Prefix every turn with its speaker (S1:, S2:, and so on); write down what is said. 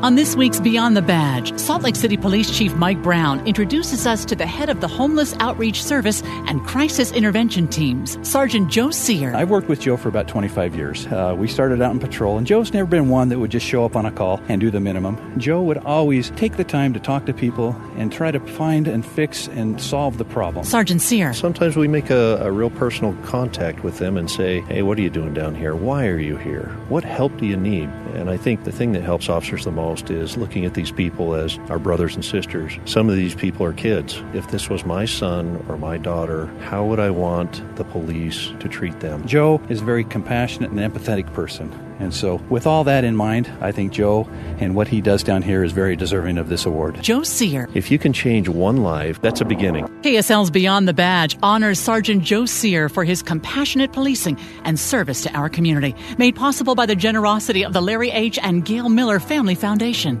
S1: On this week's Beyond the Badge, Salt Lake City Police Chief Mike Brown introduces us to the head of the Homeless Outreach Service and Crisis Intervention Teams, Sergeant Joe Cyr.
S2: I've worked with Joe for about 25 years. Uh, we started out in patrol, and Joe's never been one that would just show up on a call and do the minimum. Joe would always take the time to talk to people and try to find and fix and solve the problem.
S1: Sergeant Cyr.
S3: Sometimes we make a, a real personal contact with them and say, hey, what are you doing down here? Why are you here? What help do you need? And I think the thing that helps officers the most most is looking at these people as our brothers and sisters. Some of these people are kids. If this was my son or my daughter, how would I want the police to treat them?
S2: Joe is a very compassionate and empathetic person. And so, with all that in mind, I think Joe and what he does down here is very deserving of this award.
S1: Joe Cyr.
S3: If you can change one life, that's a beginning.
S1: KSL's Beyond the Badge honors Sergeant Joe Cyr for his compassionate policing and service to our community, made possible by the generosity of the Larry H. and Gail Miller Family Foundation.